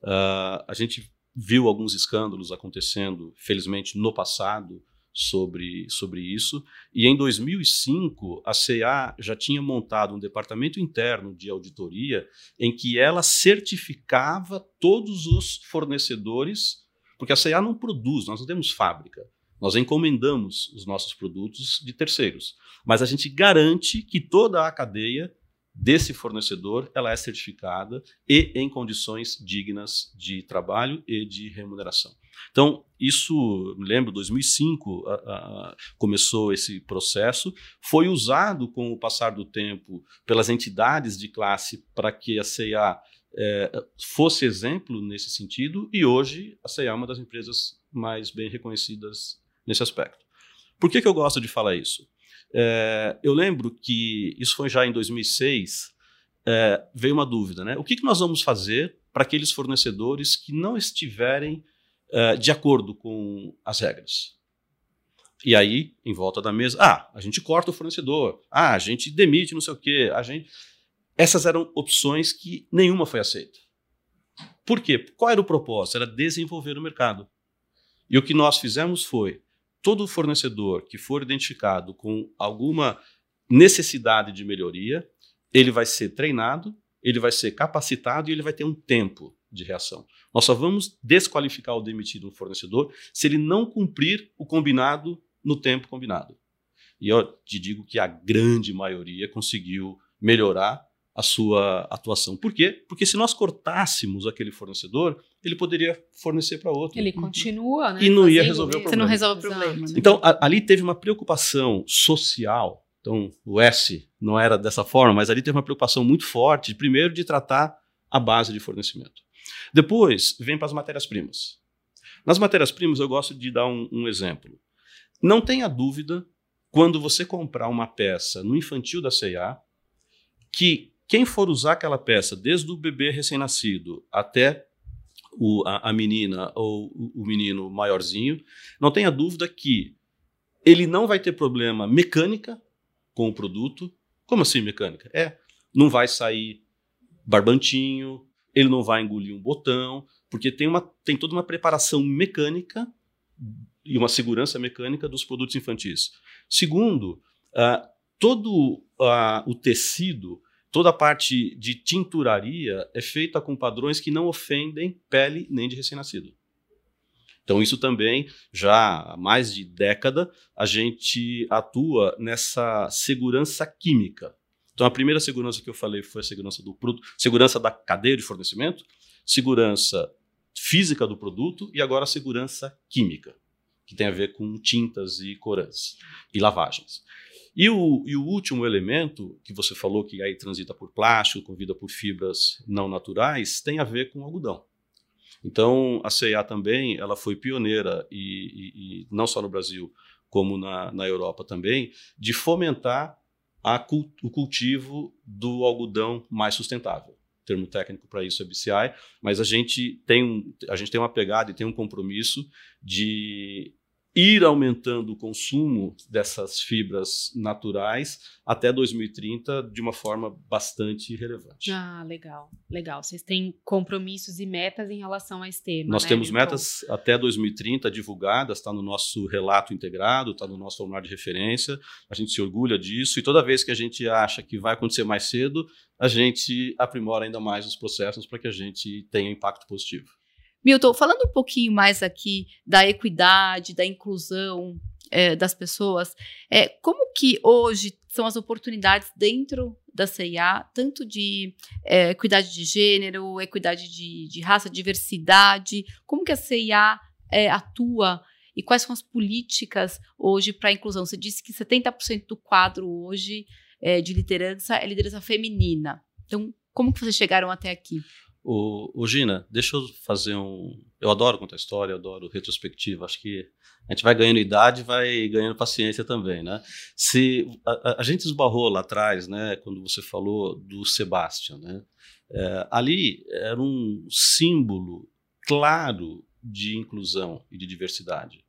Uh, a gente viu alguns escândalos acontecendo, felizmente, no passado sobre, sobre isso. E em 2005, a CA já tinha montado um departamento interno de auditoria em que ela certificava todos os fornecedores, porque a CA não produz, nós não temos fábrica. Nós encomendamos os nossos produtos de terceiros, mas a gente garante que toda a cadeia desse fornecedor, ela é certificada e em condições dignas de trabalho e de remuneração. Então, isso, me lembro, 2005 a, a, começou esse processo, foi usado com o passar do tempo pelas entidades de classe para que a CIA é, fosse exemplo nesse sentido, e hoje a CIA é uma das empresas mais bem reconhecidas nesse aspecto. Por que, que eu gosto de falar isso? É, eu lembro que isso foi já em 2006, é, veio uma dúvida, né? O que, que nós vamos fazer para aqueles fornecedores que não estiverem é, de acordo com as regras? E aí, em volta da mesa, ah, a gente corta o fornecedor, ah, a gente demite não sei o quê, a gente... Essas eram opções que nenhuma foi aceita. Por quê? Qual era o propósito? Era desenvolver o mercado. E o que nós fizemos foi todo fornecedor que for identificado com alguma necessidade de melhoria, ele vai ser treinado, ele vai ser capacitado e ele vai ter um tempo de reação. Nós só vamos desqualificar ou demitir um fornecedor se ele não cumprir o combinado no tempo combinado. E eu te digo que a grande maioria conseguiu melhorar a sua atuação. Por quê? Porque se nós cortássemos aquele fornecedor, ele poderia fornecer para outro. Ele continua, né? E não ia resolver o problema. Você não resolve o problema. Né? Então, a, ali teve uma preocupação social. Então, o S não era dessa forma, mas ali teve uma preocupação muito forte, primeiro, de tratar a base de fornecimento. Depois, vem para as matérias-primas. Nas matérias-primas, eu gosto de dar um, um exemplo. Não tenha dúvida, quando você comprar uma peça no infantil da C&A, que quem for usar aquela peça, desde o bebê recém-nascido até o, a, a, menina ou o, o menino maiorzinho, não tenha dúvida que ele não vai ter problema mecânica com o produto. Como assim mecânica? É, não vai sair barbantinho, ele não vai engolir um botão, porque tem, uma, tem toda uma preparação mecânica e uma segurança mecânica dos produtos infantis. Segundo, uh, todo uh, o tecido, toda a parte de tinturaria é feita com padrões que não ofendem pele nem de recém-nascido. Então, isso também, já há mais de década, a gente atua nessa segurança química. Então, a primeira segurança que eu falei foi a segurança do produto, segurança da cadeia de fornecimento, segurança física do produto e agora a segurança química, que tem a ver com tintas e corantes e lavagens. E o, e o, último elemento que você falou que aí transita por plástico, convida por fibras não naturais, tem a ver com algodão. Então, a CIA também ela foi pioneira, e, e, e não só no Brasil, como na, na Europa também, de fomentar a, o cultivo do algodão mais sustentável. O termo técnico para isso é BCI, mas a gente tem, um, a gente tem uma pegada e tem um compromisso de ir aumentando o consumo dessas fibras naturais até 2030 de uma forma bastante relevante. Ah, legal, legal. Vocês têm compromissos e metas em relação a esse tema. Nós né, temos Milton? metas até 2030 divulgadas, está no nosso relato integrado, está no nosso formulário de referência. A gente se orgulha disso e toda vez que a gente acha que vai acontecer mais cedo, a gente aprimora ainda mais os processos para que a gente tenha impacto positivo. Milton, falando um pouquinho mais aqui da equidade, da inclusão é, das pessoas, é, como que hoje são as oportunidades dentro da CIA, tanto de é, equidade de gênero, equidade de, de, raça, diversidade, como que a CIA é, atua e quais são as políticas hoje para a inclusão? Você disse que 70% do quadro hoje é, de liderança é liderança feminina. Então, como que vocês chegaram até aqui? O, o, Gina, deixa eu fazer um. Eu adoro contar história, adoro retrospectiva. Acho que a gente vai ganhando idade vai ganhando paciência também, né? Se a, a, gente esbarrou lá atrás, né, quando você falou do Sebastian, né? É, ali era um símbolo claro de inclusão e de diversidade.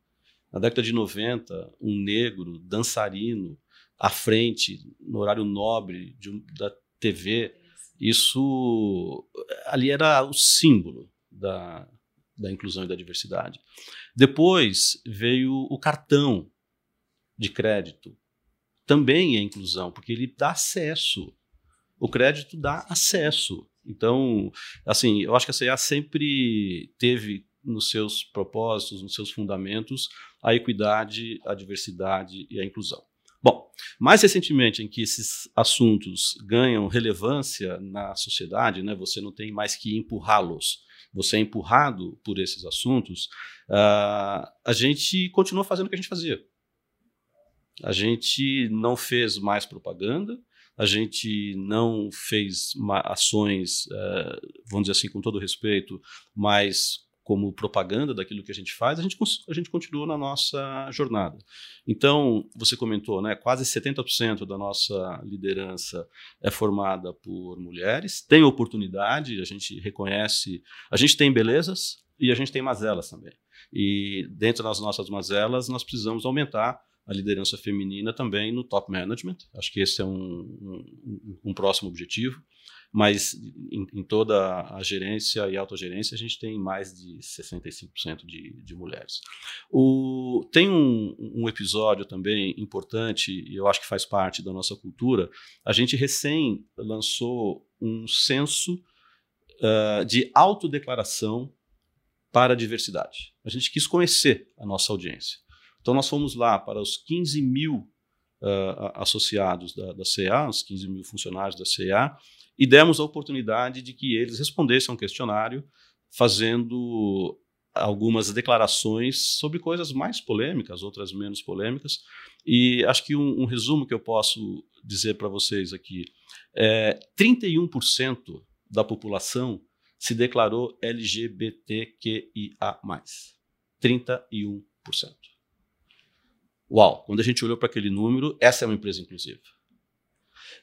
Na década de 90, um negro dançarino à frente, no horário nobre de, da TV, isso ali era o símbolo da, da inclusão e da diversidade. Depois veio o cartão de crédito, também é inclusão, porque ele dá acesso. O crédito dá acesso. Então, assim, eu acho que a CEA sempre teve nos seus propósitos, nos seus fundamentos, a equidade, a diversidade e a inclusão. Bom, mais recentemente, em que esses assuntos ganham relevância na sociedade, né, você não tem mais que empurrá-los, você é empurrado por esses assuntos, uh, a gente continua fazendo o que a gente fazia. A gente não fez mais propaganda, a gente não fez ações, uh, vamos dizer assim, com todo respeito, mais como propaganda daquilo que a gente faz, a gente, a gente continua na nossa jornada. Então, você comentou, né, quase 70% da nossa liderança é formada por mulheres, tem oportunidade, a gente reconhece, a gente tem belezas e a gente tem mazelas também. E dentro das nossas mazelas, nós precisamos aumentar a liderança feminina também no top management. Acho que esse é um, um, um próximo objetivo mas em, em, toda a gerência e autogerência a gente tem mais de 65% de, de mulheres. O, tem um, um, episódio também importante, e eu acho que faz parte da nossa cultura, a gente recém lançou um censo uh, de autodeclaração para a diversidade. A gente quis conhecer a nossa audiência. Então nós fomos lá para os 15 mil Uh, associados da, da os 15 mil funcionários da CA, e demos a oportunidade de que eles respondessem a um questionário fazendo algumas declarações sobre coisas mais polêmicas, outras menos polêmicas. E acho que um, um resumo que eu posso dizer para vocês aqui é 31% da população se declarou LGBTQIA+. 31%. Uau, quando a gente olhou para aquele número, essa é uma empresa inclusiva.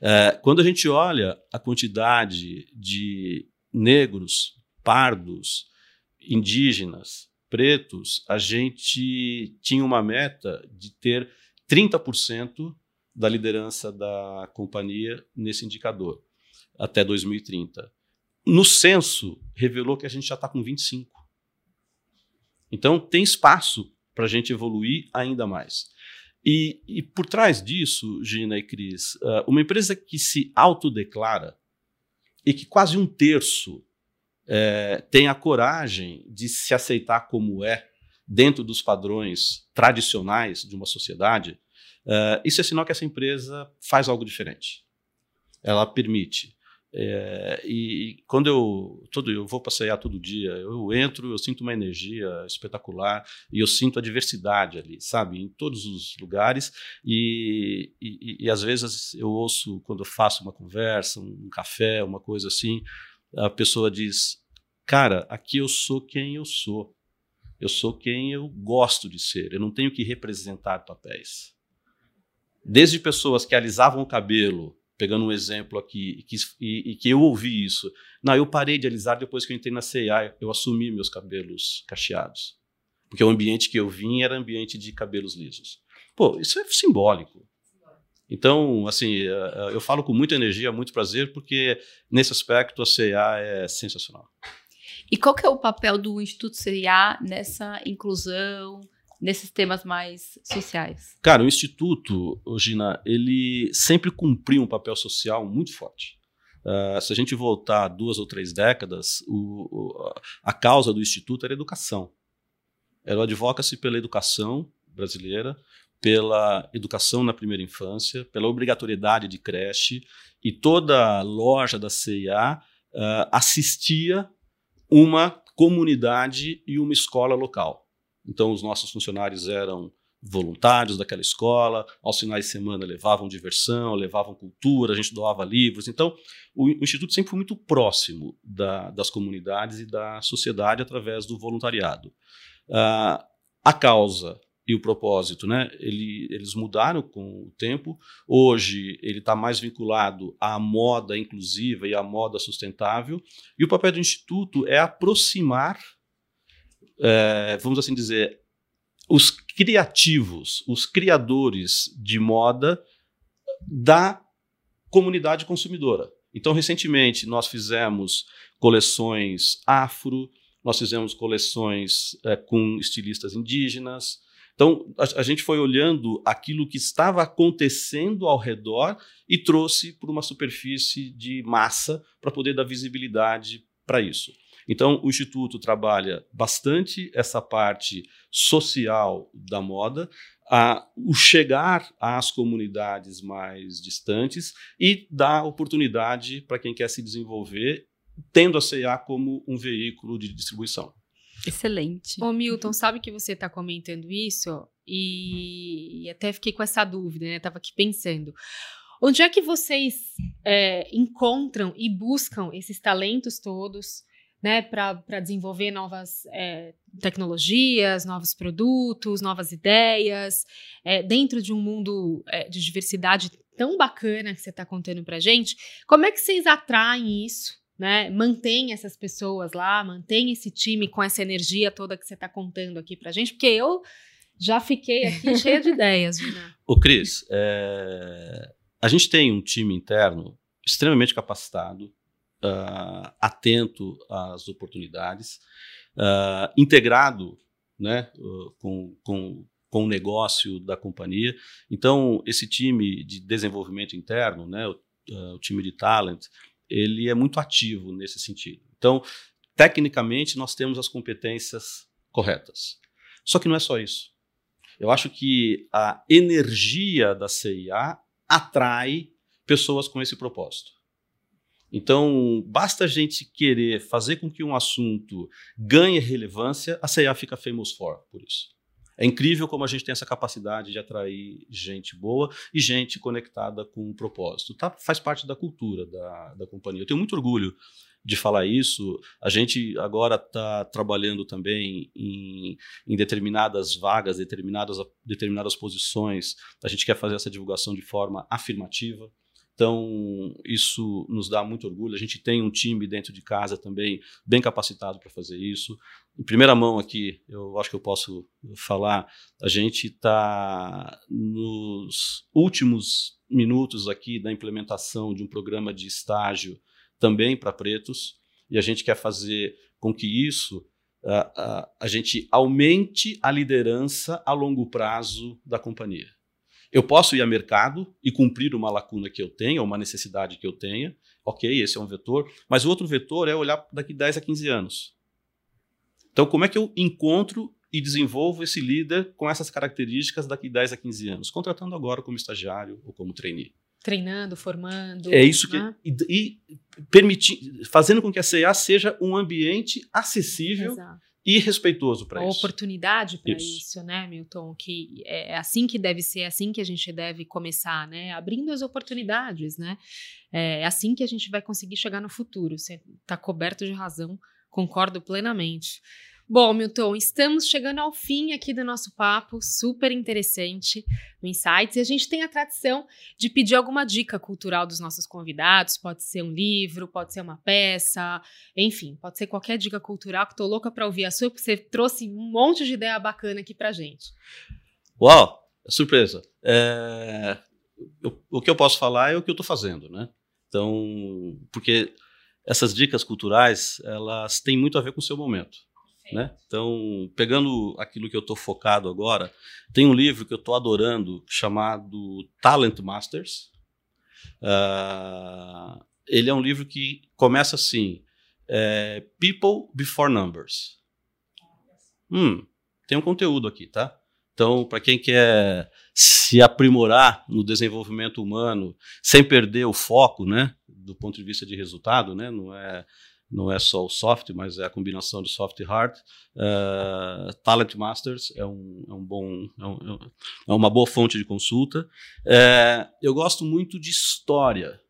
É, quando a gente olha a quantidade de negros, pardos, indígenas, pretos, a gente tinha uma meta de ter 30% da liderança da companhia nesse indicador até 2030. no censo, revelou que a gente já está com 25. Então, tem espaço para a gente evoluir ainda mais. E, e, por trás disso, Gina e Cris, uh, uma empresa que se autodeclara e que quase um terço é, tem a coragem de se aceitar como é, dentro dos padrões tradicionais de uma sociedade, uh, isso é sinal que essa empresa faz algo diferente. Ela permite é, e quando eu todo eu vou passear todo dia, eu entro, eu sinto uma energia espetacular e eu sinto a diversidade ali, sabe, em todos os lugares. E, e, e às vezes eu ouço quando eu faço uma conversa, um café, uma coisa assim, a pessoa diz: "Cara, aqui eu sou quem eu sou. Eu sou quem eu gosto de ser. Eu não tenho que representar papéis." Desde pessoas que alisavam o cabelo pegando um exemplo aqui, que, e, e que eu ouvi isso. Não, eu parei de alisar depois que eu entrei na CIA, eu assumi meus cabelos cacheados. Porque o ambiente que eu vim era ambiente de cabelos lisos. Pô, isso é simbólico. Então, assim, eh, eh, eu falo com muita energia, muito prazer, porque nesse aspecto a CIA é sensacional. E qual que é o papel do Instituto CIA nessa inclusão, nesses temas mais sociais? Cara, o Instituto, Gina, ele sempre cumpriu um papel social muito forte. Uh, se a gente voltar duas ou três décadas, o, o, a causa do Instituto era educação. Era o advocacy pela educação brasileira, pela educação na primeira infância, pela obrigatoriedade de creche, e toda loja da CIA uh, assistia uma comunidade e uma escola local. Então, os nossos funcionários eram voluntários daquela escola, aos finais de semana levavam diversão, levavam cultura, a gente doava livros. Então, o, Instituto sempre foi muito próximo da, das comunidades e da sociedade através do voluntariado. Uh, a causa e o propósito, né? Ele, eles mudaram com o tempo. Hoje ele está mais vinculado à moda inclusiva e à moda sustentável. E o papel do Instituto é aproximar é, vamos assim dizer, os criativos, os criadores de moda da comunidade consumidora. Então, recentemente, nós fizemos coleções afro, nós fizemos coleções é, com estilistas indígenas. Então, a, a, gente foi olhando aquilo que estava acontecendo ao redor e trouxe para uma superfície de massa para poder dar visibilidade para isso. Então, o Instituto trabalha bastante essa parte social da moda, a, o chegar às comunidades mais distantes e dar oportunidade para quem quer se desenvolver, tendo a CEA como um veículo de distribuição. Excelente. Ô Milton, sabe que você está comentando isso e, e, até fiquei com essa dúvida, né? Estava aqui pensando. Onde é que vocês é, encontram e buscam esses talentos todos? Né, para desenvolver novas é, tecnologias, novos produtos, novas ideias, é, dentro de um mundo é, de diversidade tão bacana que você está contando para gente. Como é que vocês atraem isso? Né, mantém essas pessoas lá, mantém esse time com essa energia toda que você está contando aqui para gente, porque eu já fiquei aqui [laughs] cheia de ideias. Gina. Ô, Cris, é, a gente tem um time interno extremamente capacitado, uh, atento às oportunidades, uh, integrado né, uh, com, com, com o negócio da companhia. Então, esse time de desenvolvimento interno, né, o, o time de talent, ele é muito ativo nesse sentido. Então, tecnicamente, nós temos as competências corretas. Só que não é só isso. Eu acho que a energia da CIA atrai pessoas com esse propósito. Então, basta a gente querer fazer com que um assunto ganhe relevância, a CEA fica famous for por isso. É incrível como a gente tem essa capacidade de atrair gente boa e gente conectada com um propósito. Tá? Faz parte da cultura da, da companhia. Eu tenho muito orgulho de falar isso. A gente agora está trabalhando também em, em, determinadas vagas, determinadas, determinadas posições. A gente quer fazer essa divulgação de forma afirmativa. Então, isso nos dá muito orgulho. A gente tem um time dentro de casa também bem capacitado para fazer isso. Em primeira mão aqui, eu acho que eu posso falar, a gente está nos últimos minutos aqui da implementação de um programa de estágio também para pretos. e a gente quer fazer com que isso a, a, a gente aumente a liderança a longo prazo da companhia. Eu posso ir a mercado e cumprir uma lacuna que eu tenha, uma necessidade que eu tenha. Ok, esse é um vetor. Mas o outro vetor é olhar daqui 10 a 15 anos. Então, como é que eu encontro e desenvolvo esse líder com essas características daqui 10 a 15 anos? Contratando agora como estagiário ou como trainee. Treinando, formando. É isso que. né? E, e permitir, fazendo com que a CA seja um ambiente acessível Exato. E respeitoso para isso. oportunidade para Isso. isso. né, Milton? Que é assim que deve ser, é assim que a gente deve começar, né? Abrindo as oportunidades, né? É assim que a gente vai conseguir chegar no futuro. Você está coberto de razão, concordo plenamente. Bom, Milton, estamos chegando ao fim aqui do nosso papo, super interessante no Insights. E a gente tem a tradição de pedir alguma dica cultural dos nossos convidados. Pode ser um livro, pode ser uma peça, enfim, pode ser qualquer dica cultural que tô louca para ouvir a sua, porque você trouxe um monte de ideia bacana aqui pra gente. Uau, surpresa. É, o que eu posso falar é o que eu estou fazendo, né? Então, porque essas dicas culturais, elas têm muito a ver com o seu momento. Né? Então, pegando aquilo que eu estou focado agora, tem um livro que eu estou adorando chamado Talent Masters. Ah, ele é um livro que começa assim: é, People Before Numbers. Hum, tem um conteúdo aqui, tá? Então, para quem quer se aprimorar no desenvolvimento humano sem perder o foco, né, do ponto de vista de resultado, né, não é não é só o soft, mas é a combinação de soft e hard. Uh, Talent Masters é um, é um bom, é, um, é uma boa fonte de consulta. É, eu gosto muito de história.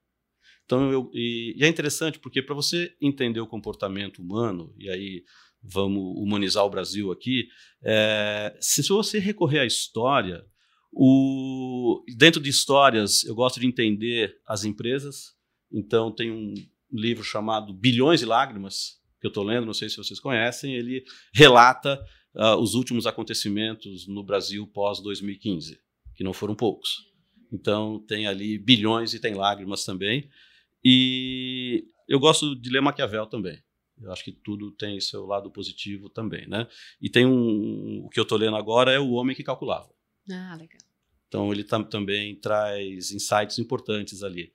Então, eu, e, e é interessante porque para você entender o comportamento humano, e aí vamos humanizar o Brasil aqui, é, se você recorrer à história, o, dentro de histórias eu gosto de entender as empresas. Então, tem um, livro chamado Bilhões de Lágrimas, que eu estou lendo, não sei se vocês conhecem, ele relata uh, os últimos acontecimentos no Brasil pós-2015, que não foram poucos. Então, tem ali bilhões e tem lágrimas também. E eu gosto de ler Maquiavel também. Eu acho que tudo tem seu lado positivo também, né? E tem um, o que eu estou lendo agora é O Homem que Calculava. Ah, legal. Então, ele tam, também traz insights importantes ali.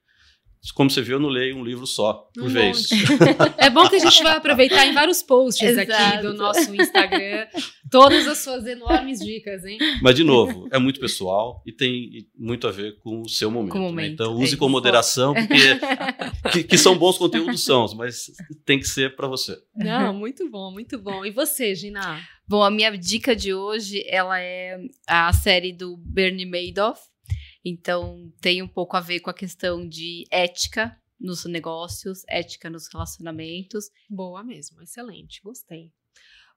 Como você viu, eu não leio um livro só por Um vez. [laughs] É bom que a gente vai aproveitar em vários posts aqui Exato. do nosso Instagram todas as suas enormes dicas, hein? Mas, de novo, é muito pessoal e tem muito a ver com o seu momento. Com o né? momento, Então, é use com isso. moderação, porque [laughs] que, que são bons conteúdos, são, mas tem que ser para você. Não, muito bom, muito bom. E você, Gina? Bom, a minha dica de hoje, ela é a série do Bernie Madoff. Então, tem um pouco a ver com a questão de ética nos negócios, ética nos relacionamentos. Boa mesmo, excelente, gostei.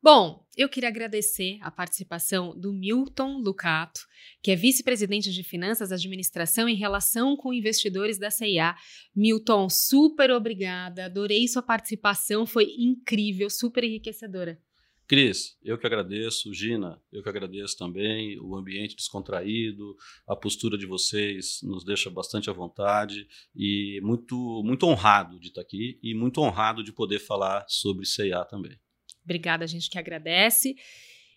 Bom, eu queria agradecer a participação do Milton Lucato, que é vice-presidente de Finanças, Administração e Relação com Investidores da CIA. Milton, super obrigada, adorei sua participação, foi incrível, super enriquecedora. Cris, eu que agradeço. Gina, eu que agradeço também. O ambiente descontraído, a postura de vocês nos deixa bastante à vontade e muito, muito honrado de estar aqui e muito honrado de poder falar sobre CIA também. Obrigada, a gente que agradece.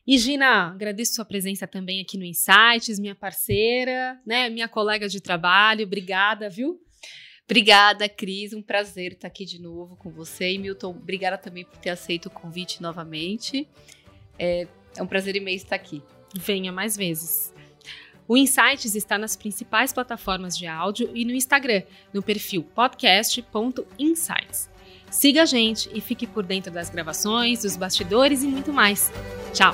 E Gina, agradeço sua presença também aqui no Insights, minha parceira, né, minha colega de trabalho. Obrigada, viu? Obrigada, Cris. Um prazer estar aqui de novo com você. E Milton, obrigada também por ter aceito o convite novamente. É, é um prazer imenso estar aqui. Venha mais vezes. O Insights está nas principais plataformas de áudio e no Instagram, no perfil podcast.insights. Siga a gente e fique por dentro das gravações, dos bastidores e muito mais. Tchau!